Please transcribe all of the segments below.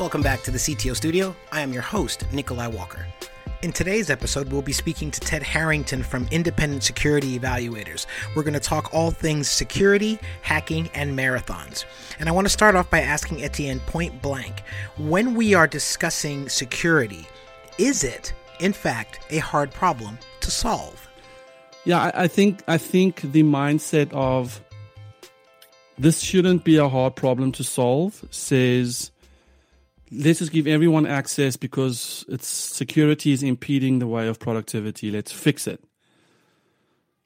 Welcome back to the CTO Studio. I am your host, Nikolai Walker. In today's episode, we'll be speaking to Ted Harrington from Independent Security Evaluators. We're going to talk all things security, hacking, and marathons. And I want to start off by asking Etienne point blank when we are discussing security, is it, in fact, a hard problem to solve? Yeah, I, think I think the mindset of this shouldn't be a hard problem to solve says let's just give everyone access because its security is impeding the way of productivity. Let's fix it.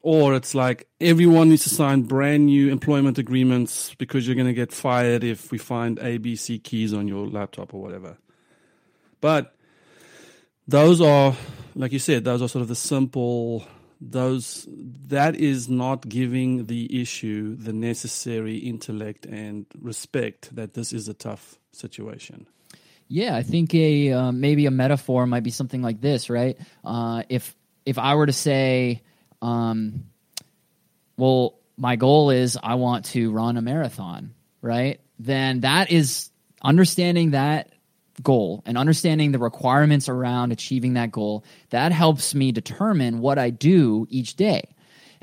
Or it's like everyone needs to sign brand new employment agreements because you're going to get fired if we find ABC keys on your laptop or whatever. But those are, like you said, those are sort of the simple, those, that is not giving the issue the necessary intellect and respect that this is a tough situation. Yeah, I think a uh, maybe a metaphor might be something like this, right? Uh, if if I were to say, um, well, my goal is I want to run a marathon, right? Then that is understanding that goal and understanding the requirements around achieving that goal. That helps me determine what I do each day.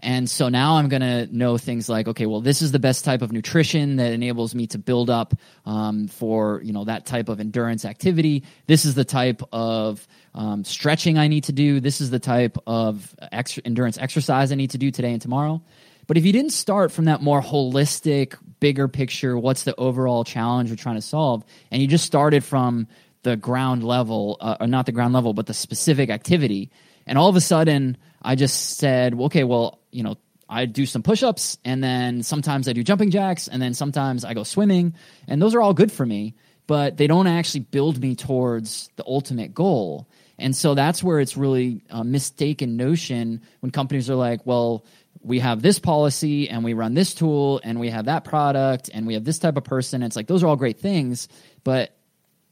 And so now I'm going to know things like, okay, well, this is the best type of nutrition that enables me to build up um, for you know that type of endurance activity. This is the type of um, stretching I need to do. This is the type of extra endurance exercise I need to do today and tomorrow. But if you didn't start from that more holistic, bigger picture, what's the overall challenge we're trying to solve, and you just started from the ground level, uh, or not the ground level, but the specific activity, and all of a sudden I just said, okay, well, you know, I do some push ups and then sometimes I do jumping jacks and then sometimes I go swimming. And those are all good for me, but they don't actually build me towards the ultimate goal. And so that's where it's really a mistaken notion when companies are like, well, we have this policy and we run this tool and we have that product and we have this type of person. it's like, those are all great things, but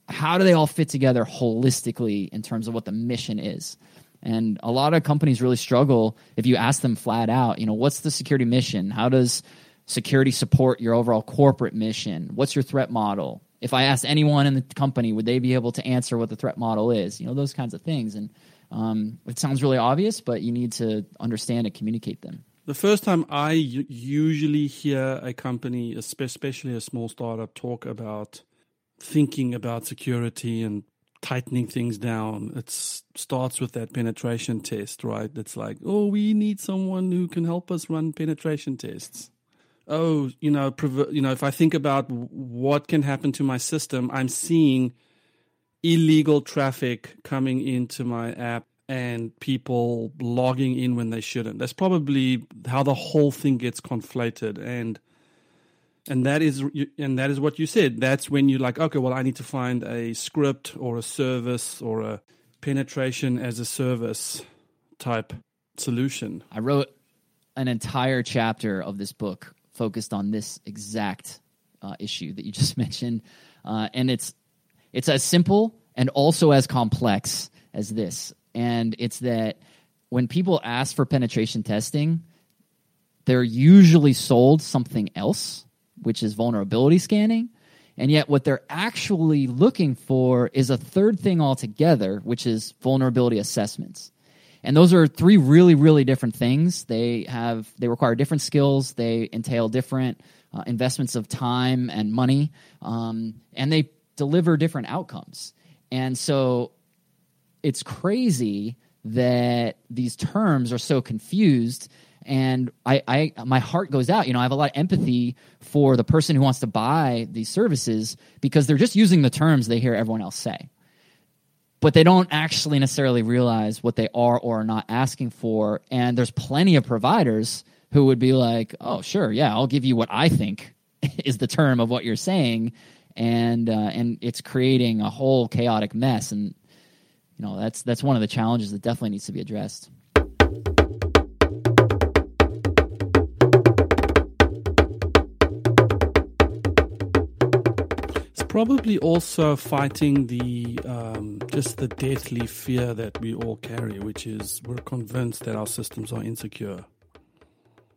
how do they all fit together holistically in terms of what the mission is? And a lot of companies really struggle if you ask them flat out, you know, what's the security mission? How does security support your overall corporate mission? What's your threat model? If I asked anyone in the company, would they be able to answer what the threat model is? You know, those kinds of things. And um, it sounds really obvious, but you need to understand and communicate them. The first time I usually hear a company, especially a small startup, talk about thinking about security and tightening things down. It starts with that penetration test, right? It's like, oh, we need someone who can help us run penetration tests. Oh, you know, you know, if I think about what can happen to my system, I'm seeing illegal traffic coming into my app and people logging in when they shouldn't. That's probably how the whole thing gets conflated and and that is and that is what you said. That's when you're like okay well i need to find a script or a service or a penetration as a service type solution. I wrote an entire chapter of this book focused on this exact uh, issue that you just mentioned. Uh, and it's it's as simple and also as complex as this. And it's that when people ask for penetration testing they're usually sold something else which is vulnerability scanning. And yet, what they're actually looking for is a third thing altogether, which is vulnerability assessments. And those are three really, really different things. They have they require different skills. They entail different uh, investments of time and money, um, and they deliver different outcomes. And so, it's crazy that these terms are so confused and I, I my heart goes out. You know i have a lot of empathy for the person who wants to buy these services because they're just using the terms they hear everyone else say. But they don't actually necessarily realize what they are or are not asking for. And there's plenty of providers who would be like oh sure yeah i'll give you what i think is the term of what you're saying. And uh, and it's creating a whole chaotic mess. And you know that's that's one of the challenges that definitely needs to be addressed probably also fighting the um, just the deathly fear that we all carry, which is we're convinced that our systems are insecure.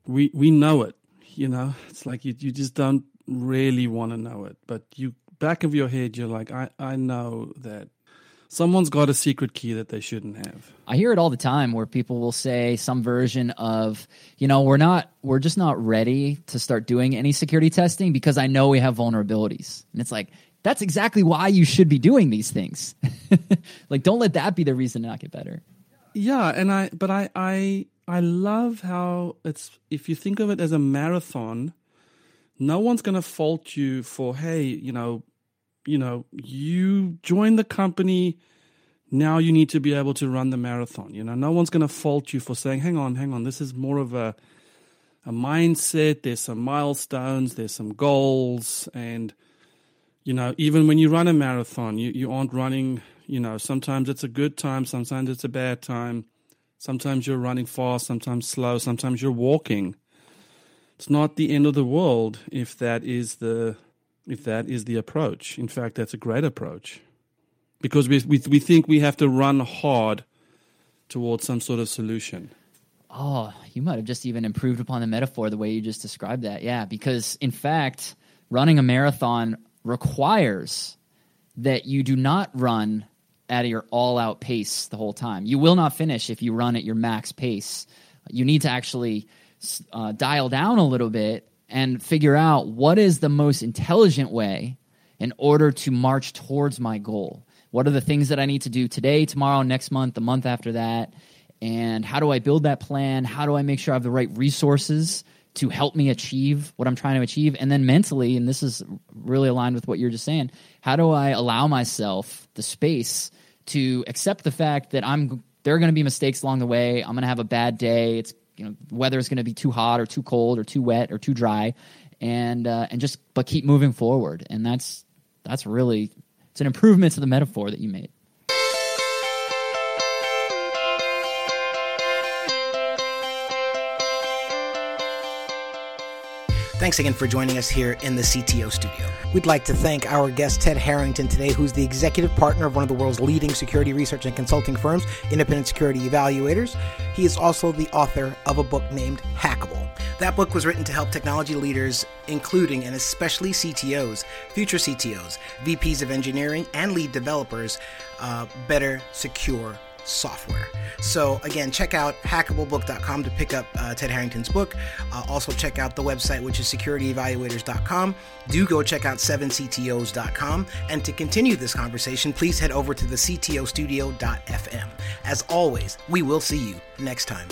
We we know it, you know. It's like you you just don't really want to know it, but you back of your head, you're like, I, I know that someone's got a secret key that they shouldn't have. I hear it all the time where people will say some version of, you know, we're not, we're just not ready to start doing any security testing because I know we have vulnerabilities. And it's like, that's exactly why you should be doing these things. like, don't let that be the reason to not get better. Yeah. And I, but I, I, I love how it's, if you think of it as a marathon, no one's going to fault you for, hey, you know, you know, you join the company. Now you need to be able to run the marathon. You know, no one's going to fault you for saying, hang on, hang on. This is more of a, a mindset. There's some milestones. There's some goals. And, you know, even when you run a marathon, you, you aren't running, you know, sometimes it's a good time. Sometimes it's a bad time. Sometimes you're running fast. Sometimes slow. Sometimes you're walking. It's not the end of the world if that is the if that is the approach. In fact, that's a great approach because we, we, we think we have to run hard towards some sort of solution. Oh, you might have just even improved upon the metaphor the way you just described that. Yeah, because in fact, running a marathon requires that you do not run at your all out pace the whole time. You will not finish if you run at your max pace. You need to actually uh, dial down a little bit and figure out what is the most intelligent way in order to march towards my goal. What are the things that I need to do today, tomorrow, next month, the month after that? And how do I build that plan? How do I make sure I have the right resources to help me achieve what I'm trying to achieve? And then mentally, and this is really aligned with what you're just saying, how do I allow myself the space to accept the fact that I'm there are going to be mistakes along the way. I'm going to have a bad day. It's you know weather is going to be too hot or too cold or too wet or too dry, and uh, and just but keep moving forward. And that's that's really it's an improvement to the metaphor that you made. Thanks again for joining us here in the CTO studio. We'd like to thank our guest, Ted Harrington, today, who's the executive partner of one of the world's leading security research and consulting firms, Independent Security Evaluators. He is also the author of a book named Hackable. That book was written to help technology leaders, including and especially CTOs, future CTOs, VPs of engineering, and lead developers, uh, better secure software. So again, check out hackablebook.com to pick up uh, Ted Harrington's book. Uh, also check out the website, which is securityevaluators.com. Do go check out 7ctos.com. And to continue this conversation, please head over to the ctostudio.fm. As always, we will see you next time.